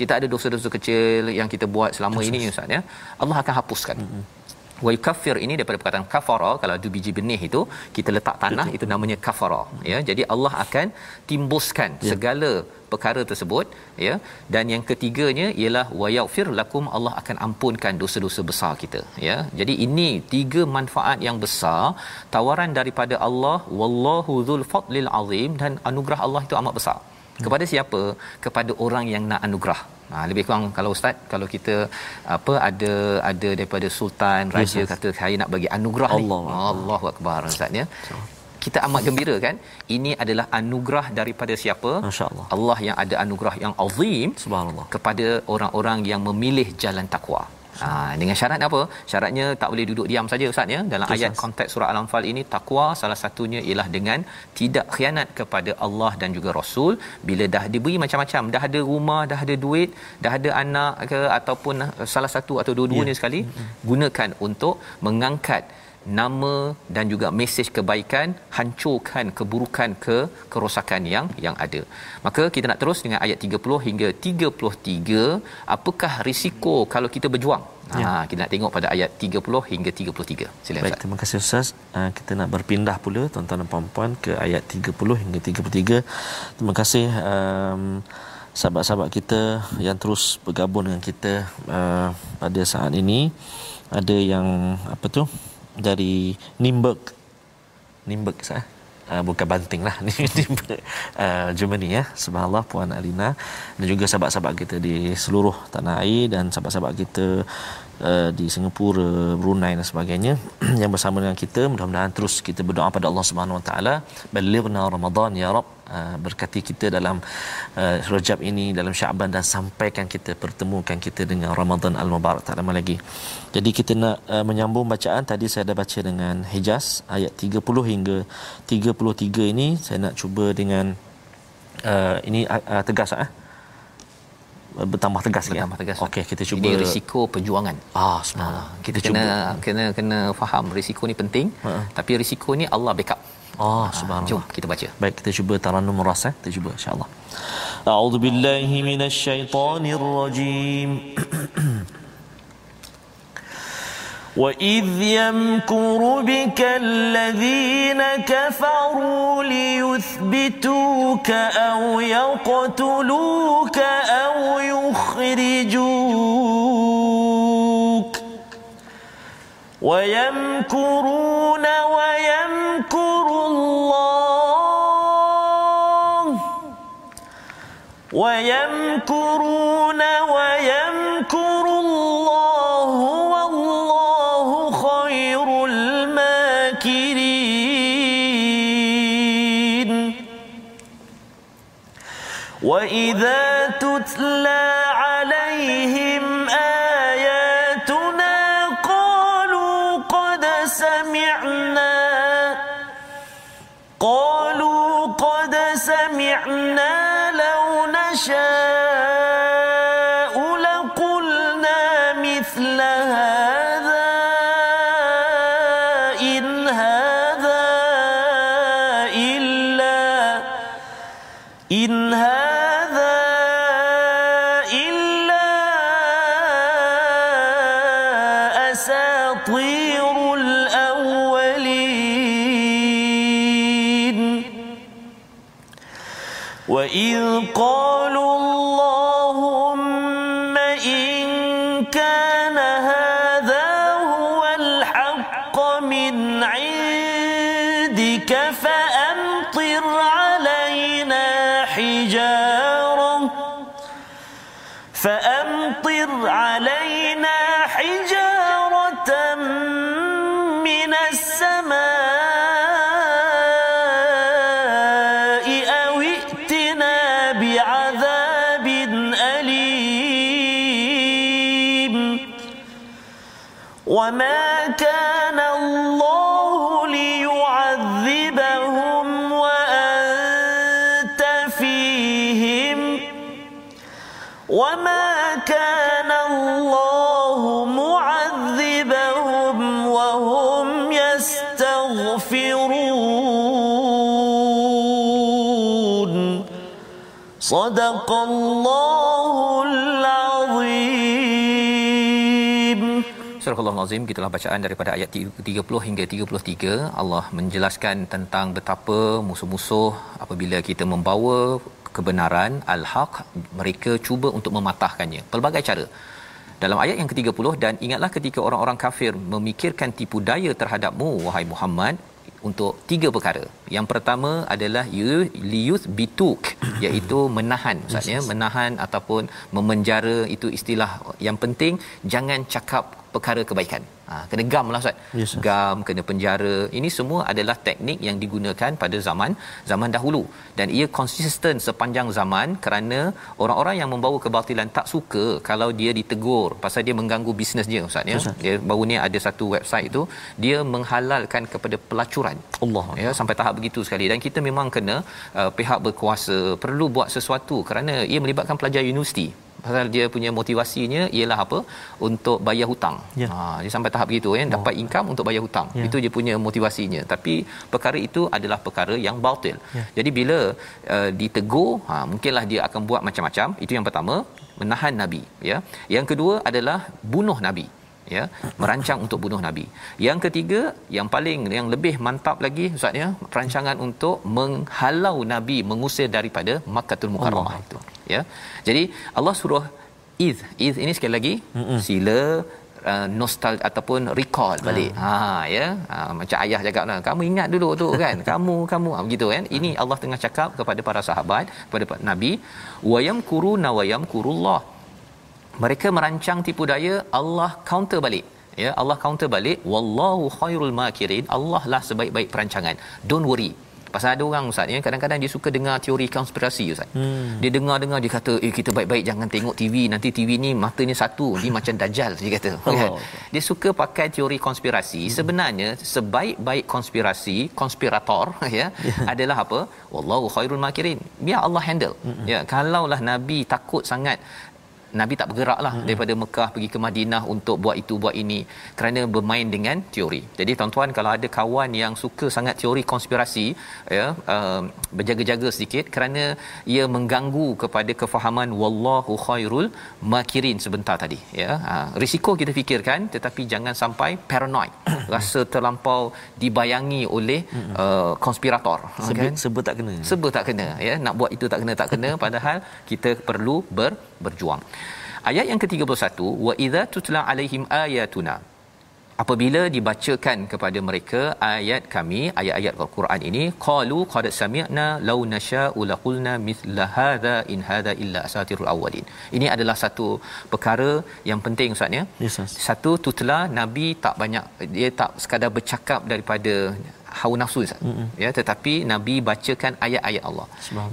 Kita ada dosa-dosa kecil yang kita buat selama ini ustaz ya. Allah akan hapuskan. Mm-hmm. Wa yukaffir ini daripada perkataan kafara kalau ada biji benih itu kita letak tanah Betul. itu namanya kafara ya jadi Allah akan timbuskan ya. segala perkara tersebut ya dan yang ketiganya ialah wa yaghfir lakum Allah akan ampunkan dosa-dosa besar kita ya jadi ini tiga manfaat yang besar tawaran daripada Allah wallahu dzul fadlil azim dan anugerah Allah itu amat besar kepada siapa kepada orang yang nak anugerah Ha, lebih kurang kalau ustaz kalau kita apa ada ada daripada sultan raja yes, kata saya nak bagi anugerah Allah ni. Allahu akbar ustaz ya. Kita amat gembira kan? Ini adalah anugerah daripada siapa? Masya-Allah. Allah yang ada anugerah yang azim subhanallah kepada orang-orang yang memilih jalan takwa. Ha, dengan syarat apa? Syaratnya tak boleh duduk diam saja Ustaz ya. Dalam ayat konteks surah Al-Anfal ini takwa salah satunya ialah dengan tidak khianat kepada Allah dan juga Rasul bila dah diberi macam-macam, dah ada rumah, dah ada duit, dah ada anak ke ataupun salah satu atau dua-duanya yeah. sekali mm-hmm. gunakan untuk mengangkat nama dan juga mesej kebaikan hancurkan keburukan ke kerosakan yang yang ada. Maka kita nak terus dengan ayat 30 hingga 33 apakah risiko kalau kita berjuang? Ya. Ha kita nak tengok pada ayat 30 hingga 33. Silakan. Baik, terima kasih Ustaz. Uh, kita nak berpindah pula tuan-tuan dan puan-puan ke ayat 30 hingga 33. Terima kasih um, sahabat-sahabat kita yang terus bergabung dengan kita uh, pada saat ini. Ada yang apa tu? Dari Nimburg. Nimburg sah? Uh, bukan Banting lah. Ni (laughs) Nimburg uh, Germany ya. Subhanallah puan Alina. Dan juga sahabat-sahabat kita di seluruh tanah air dan sahabat-sahabat kita uh, di Singapura Brunei dan sebagainya (clears throat) yang bersama dengan kita mudah-mudahan terus kita berdoa pada Allah Subhanahu Wa Taala balighna Ramadan ya Rabb Uh, berkati kita dalam uh, Rajab ini dalam Syaban dan sampaikan kita pertemukan kita dengan Ramadan Al-Mubarak tak lama lagi. Jadi kita nak uh, menyambung bacaan tadi saya dah baca dengan Hijaz ayat 30 hingga 33 ini saya nak cuba dengan uh, ini uh, tegas ah. Bertambah tegas lagi. Bertambah tegas. Okey, kita cuba ini risiko perjuangan. Ah, subhanallah. Ha, kita, kena cuba. kena kena faham risiko ni penting. Uh-huh. Tapi risiko ni Allah backup. Oh, subhanallah. Jom kita baca. Baik, kita cuba taranum muras eh. Kita cuba insya-Allah. A'udzu billahi minasyaitonir rajim. (clears throat) وإذ يمكر بك الذين كفروا ليثبتوك أو يقتلوك أو يخرجوك ويمكرون ويمكر الله ويمكرون وإذا تتلى وما كان الله ليعذبهم وأنت فيهم وما كان الله معذبهم وهم يستغفرون صدق الله Astagfirullah lazim gitulah bacaan daripada ayat 30 hingga 33 Allah menjelaskan tentang betapa musuh-musuh apabila kita membawa kebenaran al-haq mereka cuba untuk mematahkannya. Pelbagai cara. Dalam ayat yang ke-30 dan ingatlah ketika orang-orang kafir memikirkan tipu daya terhadapmu wahai Muhammad untuk tiga perkara. Yang pertama adalah liyuth bituk iaitu hmm. menahan maksudnya menahan ataupun memenjara itu istilah yang penting. Jangan cakap perkara kebaikan. Ha, kena gam lah Ustaz. Yes. Gam, kena penjara. Ini semua adalah teknik yang digunakan pada zaman zaman dahulu dan ia konsisten sepanjang zaman kerana orang-orang yang membawa kebatilan tak suka kalau dia ditegur pasal dia mengganggu bisnes dia Ustaz ya. Yes, sir. Dia baru ni ada satu website itu dia menghalalkan kepada pelacuran. Allah Ya sampai tahap begitu sekali dan kita memang kena uh, pihak berkuasa perlu buat sesuatu kerana ia melibatkan pelajar universiti pasal dia punya motivasinya ialah apa untuk bayar hutang. Ya. Ha dia sampai tahap begitu kan dapat income untuk bayar hutang. Ya. Itu dia punya motivasinya. Tapi perkara itu adalah perkara yang batil. Ya. Jadi bila uh, ditegur ha mungkinlah dia akan buat macam-macam. Itu yang pertama menahan nabi ya. Yang kedua adalah bunuh nabi ya merancang untuk bunuh nabi. Yang ketiga yang paling yang lebih mantap lagi ustaz ya perancangan untuk menghalau nabi mengusir daripada Makkahul Mukarramah itu ya. Jadi Allah suruh iz iz ini sekali lagi Mm-mm. sila uh, nostal ataupun recall balik. Ha ya. Ha, macam ayah cakap lah, kamu ingat dulu tu kan. kamu kamu ha, begitu kan. Ini Allah tengah cakap kepada para sahabat, kepada nabi, wayam kuruna wayam kurullah mereka merancang tipu daya Allah counter balik. Ya Allah counter balik wallahu khairul makirin. Allah lah sebaik-baik perancangan. Don't worry. Pasal ada orang ustaz ya kadang-kadang dia suka dengar teori konspirasi ustaz. Hmm. dia dengar-dengar dia kata eh kita baik-baik jangan tengok TV nanti TV ni matanya satu ni macam dajal dia kata. Oh. kan? Dia suka pakai teori konspirasi. Hmm. sebenarnya sebaik-baik konspirasi konspirator (laughs) ya. adalah apa? Wallahu khairul makirin. Biar Allah handle. Hmm. ya kalaulah nabi takut sangat Nabi tak bergeraklah hmm. daripada Mekah pergi ke Madinah untuk buat itu buat ini kerana bermain dengan teori. Jadi tuan-tuan kalau ada kawan yang suka sangat teori konspirasi ya uh, berjaga-jaga sedikit kerana ia mengganggu kepada kefahaman wallahu khairul makirin sebentar tadi ya. Uh, risiko kita fikirkan tetapi jangan sampai paranoid (coughs) rasa terlampau dibayangi oleh uh, konspirator sebut, kan sebut tak kena. sebut tak kena ya nak buat itu tak kena tak kena (laughs) padahal kita perlu ber, berjuang ayat yang ke-31 wa idza tutla alaihim ayatuna. Apabila dibacakan kepada mereka ayat kami ayat-ayat al-Quran ini qalu qad sami'na law nasha'u laqulna mithla hadha in hadha illa asatirul awwalin. Ini adalah satu perkara yang penting ustaz ya. Yes, satu tutla nabi tak banyak dia tak sekadar bercakap daripada hawa nafsu Ustaz. Mm-hmm. ya tetapi nabi bacakan ayat-ayat Allah.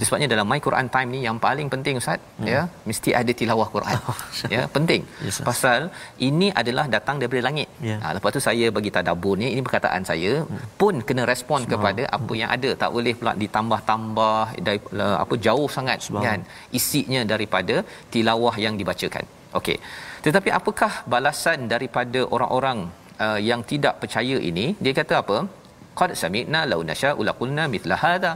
Sebabnya dalam my Quran time ni yang paling penting Ustaz mm. ya mesti ada tilawah Quran. (laughs) Ya penting. Yes, pasal ini adalah datang daripada langit. Ya. ha, lepas tu saya bagi tadabbur ni ini perkataan saya mm. pun kena respon kepada apa yang ada. Tak boleh pula ditambah-tambah dari apa jauh sangat kan? Isinya daripada tilawah yang dibacakan. Okey. Tetapi apakah balasan daripada orang-orang uh, yang tidak percaya ini? Dia kata apa qad sami'na law nasha'u laqulna mithla hadha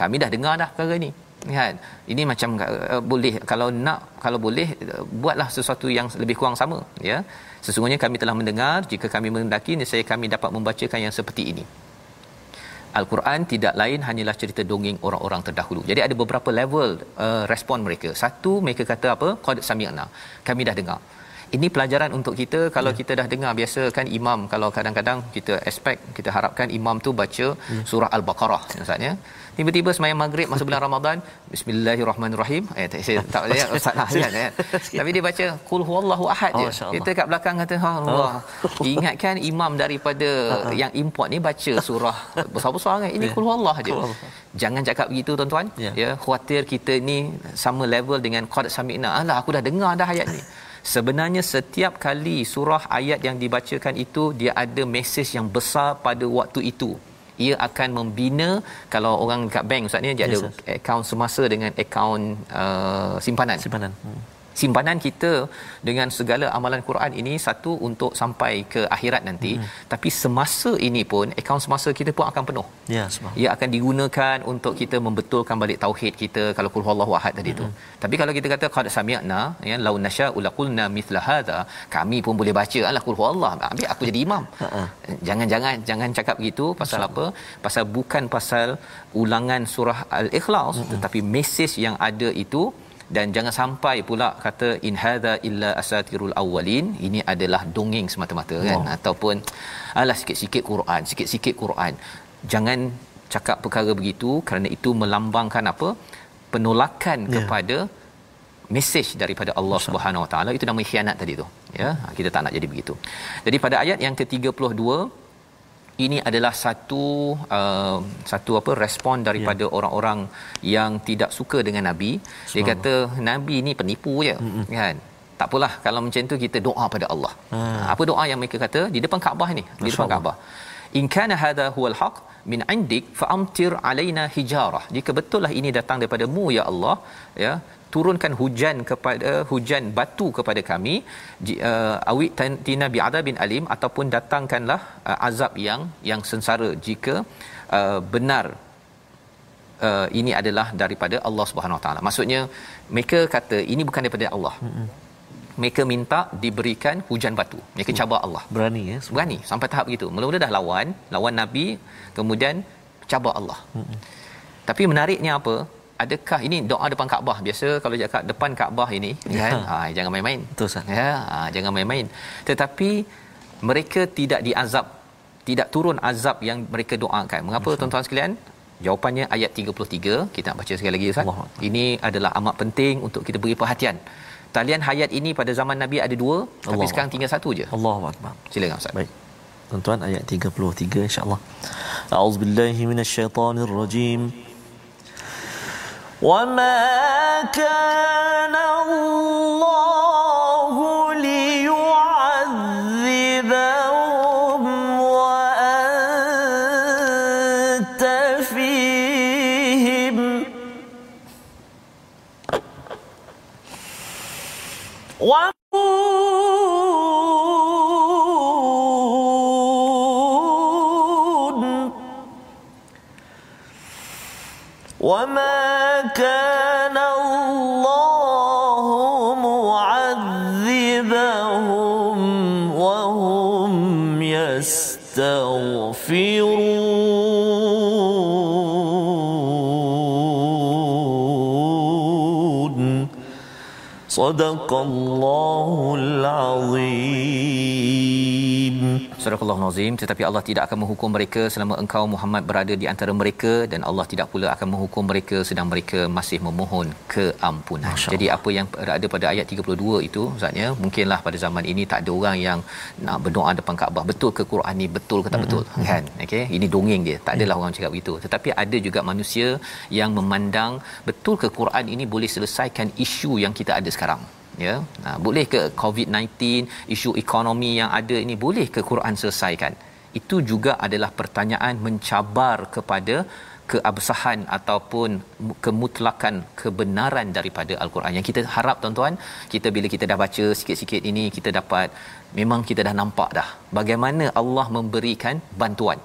kami dah dengar dah perkara ni kan ini macam uh, boleh kalau nak kalau boleh uh, buatlah sesuatu yang lebih kurang sama ya sesungguhnya kami telah mendengar jika kami menghendaki nescaya kami dapat membacakan yang seperti ini Al-Quran tidak lain hanyalah cerita dongeng orang-orang terdahulu. Jadi ada beberapa level uh, respon mereka. Satu mereka kata apa? Qad sami'na. Kami dah dengar. Ini pelajaran untuk kita. Kalau ya. kita dah dengar biasa kan imam. Kalau kadang-kadang kita expect kita harapkan imam tu baca ya. surah al-Baqarah misalnya tiba-tiba sembahyang maghrib masa bulan Ramadan bismillahirrahmanirrahim. Eh tak saya tak boleh (laughs) ustaz lah kan ya. tapi dia baca qul huwallahu ahad Oh, je kita kat belakang kata ha Allah. Oh. (laughs) ingatkan imam daripada yang import ni baca surah besar-besar kan. Ini Ya. qul huwallah je. Jangan cakap begitu tuan-tuan. Ya. ya khuatir kita ni sama level dengan qad sami'na. Alah aku dah dengar dah ayat ni sebenarnya setiap kali surah ayat yang dibacakan itu dia ada mesej yang besar pada waktu itu ia akan membina kalau orang dekat bank ustaz ni dia Yes, ada akaun semasa dengan akaun uh, simpanan Simpanan. Hmm. Simpanan kita dengan segala amalan Quran ini satu untuk sampai ke akhirat nanti hmm. tapi semasa ini pun akaun semasa kita pun akan penuh ya sebab ia akan digunakan untuk kita membetulkan balik tauhid kita kalau kul huwallahu ahad tadi tu Mm-hmm. tapi kalau kita kata qad sami'na ya law nasya'u laqulna mithla hadha kami pun boleh baca alah kul huwallah ambil aku jadi imam Ha-ha. jangan jangan jangan cakap begitu pasal apa pasal bukan pasal ulangan surah al-ikhlas Mm-hmm. tetapi mesej yang ada itu dan jangan sampai pula kata in hadza illa asatirul awwalin ini adalah dongeng semata-mata kan? Oh. ataupun alah sikit-sikit Quran sikit-sikit Quran. Jangan cakap perkara begitu kerana itu melambangkan apa? Penolakan yeah. kepada mesej daripada Allah Subhanahu Wa Taala. Itu nama khianat tadi tu ya? Kita tak nak jadi begitu. Jadi pada ayat yang ke-32 ini adalah satu uh, satu apa respon daripada yeah. orang-orang yang tidak suka dengan nabi. Dia kata nabi ni penipu je. Mm-mm. kan? Tak apalah kalau macam tu kita doa pada Allah. Ha. apa doa yang mereka kata? Di depan Kaabah ni di depan Kaabah. In kana hadha huwal haq min indik fa'amtir alaina hijarah. Jika betul lah ini datang daripadamu ya Allah ya turunkan hujan kepada hujan batu kepada kami. Uh, awit tina bi adabin alim ataupun datangkanlah uh, azab yang yang sengsara jika uh, benar uh, ini adalah daripada Allah Subhanahu Wa Taala. Maksudnya mereka kata ini bukan daripada Allah. Mereka minta diberikan hujan batu. Mereka cabar Allah. Berani ya? Sebab berani. Sampai tahap begitu. Mula-mula dah lawan lawan nabi kemudian cabar Allah. Mm-mm. tapi menariknya apa adakah ini doa depan Kaabah? Biasa kalau cakap depan Kaabah ini kan? Ha jangan main-main. Betul, Ustaz. ya ha, jangan main-main. Tetapi mereka tidak diazab tidak turun azab yang mereka doakan. Mengapa tuan-tuan sekalian? Jawapannya ayat 33 kita nak baca sekali lagi Ustaz. Allah. ini adalah amat penting untuk kita beri perhatian. Talian hayat ini pada zaman nabi ada dua tapi Allah. sekarang tinggal satu je. Allahu akbar. Silakan Ustaz. Baik. Tuan-tuan ayat 33 insya-Allah. A'udzubillahi minasyaitonirrajim. وما كان الله وما كان الله معذبهم وهم يستغفرون. صدق الله العظيم. Surah Nazim tetapi Allah tidak akan menghukum mereka selama engkau Muhammad berada di antara mereka dan Allah tidak pula akan menghukum mereka sedang mereka masih memohon keampunan. Masya Jadi apa yang ada pada ayat 32 itu Ustaznya mungkinlah pada zaman ini tak ada orang yang nak berdoa depan Kaabah. Betul ke Quran ni? Betul ke tak betul? Mm-hmm. kan? Okey? Ini dongeng dia. Tak adalah orang cakap begitu. Tetapi ada juga manusia yang memandang betul ke Quran ini boleh selesaikan isu yang kita ada sekarang ya. Ha, boleh ke covid-19 isu ekonomi yang ada ini boleh ke Quran selesaikan? Itu juga adalah pertanyaan mencabar kepada keabsahan ataupun mu- kemutlakan kebenaran daripada al-Quran. Yang kita harap tuan-tuan kita bila kita dah baca sikit-sikit ini kita dapat memang kita dah nampak dah bagaimana Allah memberikan bantuan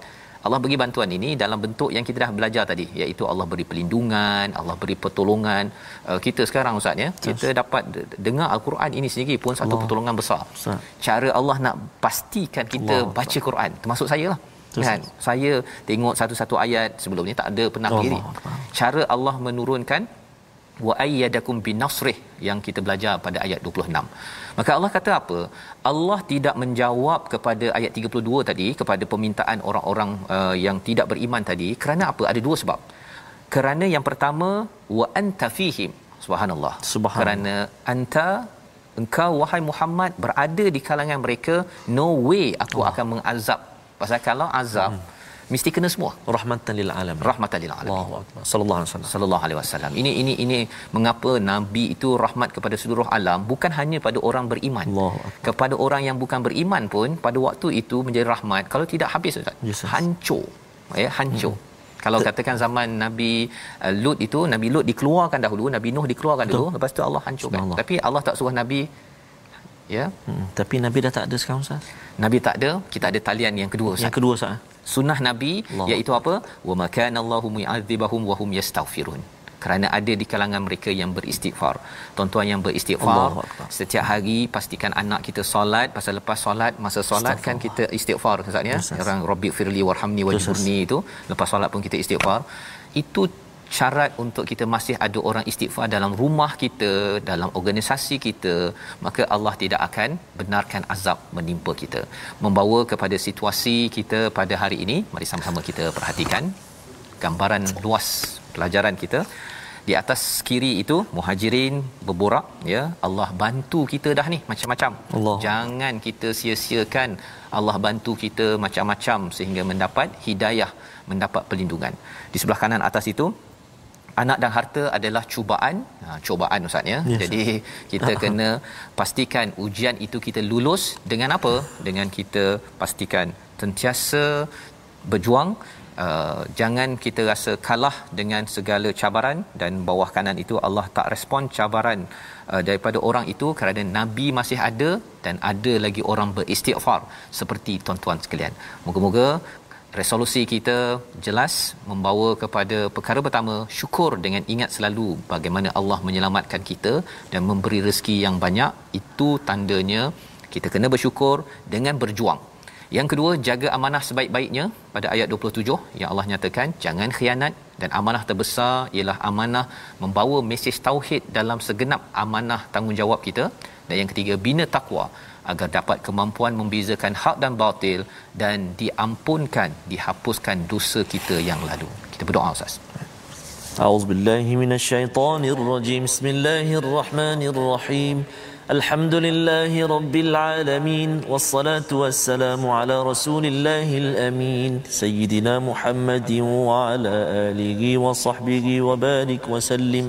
Allah bagi bantuan ini dalam bentuk yang kita dah belajar tadi iaitu Allah beri perlindungan, Allah beri pertolongan. Uh, kita sekarang ustaz ya, kita dapat dengar al-Quran ini sendiri pun satu Allah. pertolongan besar. Ustaz. Cara Allah nak pastikan kita Allah. baca Quran termasuk saya lah. Kan? Saya tengok satu-satu ayat sebelum ni tak ada pernah Allah diri. Cara Allah menurunkan wa ayyadakum binasrih yang kita belajar pada ayat 26. Maka Allah kata apa? Allah tidak menjawab kepada ayat 32 tadi kepada permintaan orang-orang uh, yang tidak beriman tadi kerana apa? Ada dua sebab. Kerana yang pertama wa anta fihim. Subhanallah. Subhanallah. Kerana anta engkau wahai Muhammad berada di kalangan mereka no way aku Allah. akan mengazab. Pasal kalau azab hmm. Mesti kena semua. rahmatan lil alamin Rahmatan lil alamin Allahu akbar sallallahu alaihi wasallam sallallahu alaihi wasallam. Ini ini ini mengapa nabi itu rahmat kepada seluruh alam bukan hanya pada orang beriman. Allahu akbar Kepada orang yang bukan beriman pun pada waktu itu menjadi rahmat. Kalau tidak habis Ustaz. Yes, hancur. Ya, hancur. Kalau katakan zaman Nabi uh, Lut itu Nabi Lut dikeluarkan dahulu, Nabi Nuh dikeluarkan Betul. dulu, lepas tu Allah hancurkan. Allah. Tapi Allah tak suruh Nabi ya. Hmm, tapi Nabi dah tak ada sekarang Ustaz. Nabi tak ada, kita ada talian yang kedua Ustaz. Yang kedua Ustaz. Sunnah Nabi Allah. iaitu apa? Wa makana Allahu mu'adzibahum wa hum yastaghfirun kerana ada di kalangan mereka yang beristighfar. Tuan-tuan yang beristighfar, setiap hari pastikan anak kita solat, pasal lepas solat, masa solat kan kita istighfar Ustaz ya. Orang Rabbi firli warhamni wajburni itu, lepas solat pun kita istighfar. Itu syarat untuk kita masih ada orang istighfar dalam rumah kita, dalam organisasi kita, maka Allah tidak akan benarkan azab menimpa kita. Membawa kepada situasi kita pada hari ini, mari sama-sama kita perhatikan gambaran luas pelajaran kita. Di atas kiri itu muhajirin berborak ya. Allah bantu kita dah ni macam-macam. Allah. jangan kita sia-siakan. Allah bantu kita macam-macam sehingga mendapat hidayah mendapat perlindungan. Di sebelah kanan atas itu anak dan harta adalah cubaan. Ha, cubaan ustaz ya. Yes. jadi kita kena pastikan ujian itu kita lulus dengan apa? Dengan kita pastikan sentiasa berjuang. Uh, jangan kita rasa kalah dengan segala cabaran dan bawah kanan itu Allah tak respon cabaran uh, daripada orang itu kerana nabi masih ada dan ada lagi orang beristighfar. Seperti tuan-tuan sekalian. Moga-moga resolusi kita jelas membawa kepada perkara pertama syukur dengan ingat selalu bagaimana Allah menyelamatkan kita dan memberi rezeki yang banyak. Itu tandanya kita kena bersyukur dengan berjuang. Yang kedua, jaga amanah sebaik-baiknya. Pada ayat 27 yang Allah nyatakan jangan khianat dan amanah terbesar ialah amanah membawa mesej tauhid dalam segenap amanah tanggungjawab kita. Dan yang ketiga bina takwa agar dapat kemampuan membezakan hak dan batil dan diampunkan dihapuskan dosa kita yang lalu. Kita berdoa Ustaz. A'udzubillahi minasyaitonirrajim. Bismillahirrahmanirrahim. الحمد لله رب العالمين والصلاة والسلام على رسول الله الأمين سيدنا محمد وعلى آله وصحبه وبارك وسلم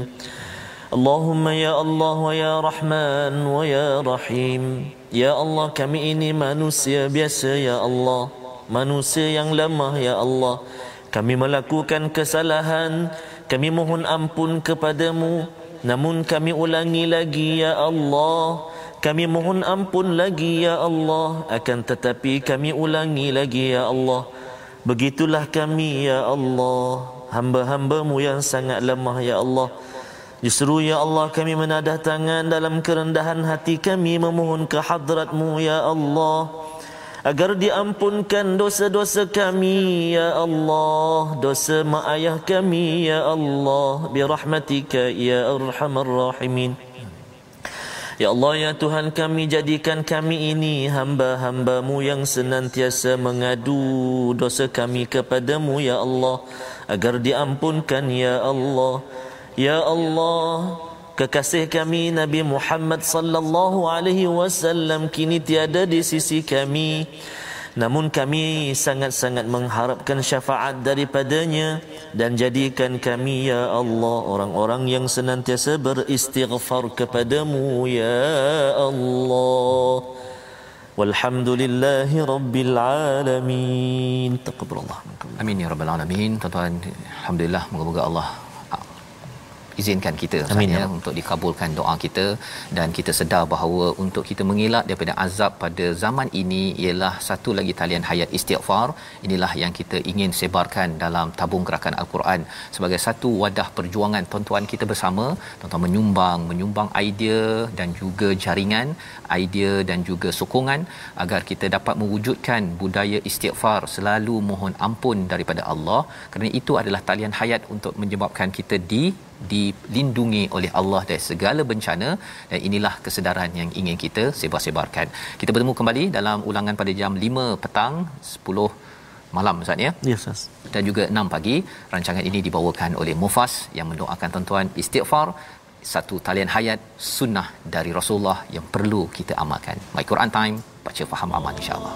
اللهم يا الله ويا رحمن ويا رحيم يا الله kami ini manusia biasa ya Allah. Manusia yang lemah ya Allah. Kami melakukan kesalahan. Kami mohon ampun kepadamu. Namun kami ulangi lagi ya Allah. Kami mohon ampun lagi ya Allah. Akan tetapi kami ulangi lagi ya Allah. Begitulah kami ya Allah. Hamba-hambamu yang sangat lemah ya Allah. Justru ya Allah kami menadah tangan dalam kerendahan hati kami memohon ke hadratmu ya Allah. Agar diampunkan dosa-dosa kami ya Allah. Dosa mak ayah kami ya Allah. Birahmatika ya arhamar rahimin. Ya Allah ya Tuhan kami jadikan kami ini hamba-hambamu yang senantiasa mengadu dosa kami kepadamu ya Allah. Agar diampunkan ya Allah ya Allah kekasih kami Nabi Muhammad sallallahu alaihi wasallam kini tiada di sisi kami. Namun kami sangat-sangat mengharapkan syafaat daripadanya dan jadikan kami ya Allah orang-orang yang senantiasa beristighfar kepadamu ya Allah. Walhamdulillahi rabbil alamin. Taqabbalallah amin ya rabbal alamin. Tuan-tuan alhamdulillah moga-moga Allah izinkan kita Amin, ya, untuk dikabulkan doa kita. Dan kita sedar bahawa untuk kita mengelak daripada azab pada zaman ini ialah satu lagi talian hayat istighfar. Inilah yang kita ingin sebarkan dalam tabung gerakan al-Quran. Sebagai satu wadah perjuangan tuan-tuan kita bersama tuan-tuan menyumbang menyumbang idea dan juga jaringan idea dan juga sokongan agar kita dapat mewujudkan budaya istighfar. Selalu mohon ampun daripada Allah. Kerana itu adalah talian hayat untuk menyebabkan kita di dilindungi oleh Allah dari segala bencana dan inilah kesedaran yang ingin kita sebar-sebarkan. Kita bertemu kembali dalam ulangan pada jam 5 petang 10 malam Ustaz ya. Yes, Ustaz. Dan juga 6 pagi. Rancangan ini dibawakan oleh Mufas yang mendoakan tuan-tuan istighfar satu talian hayat sunnah dari Rasulullah yang perlu kita amalkan. My Quran Time, baca faham aman insya-Allah.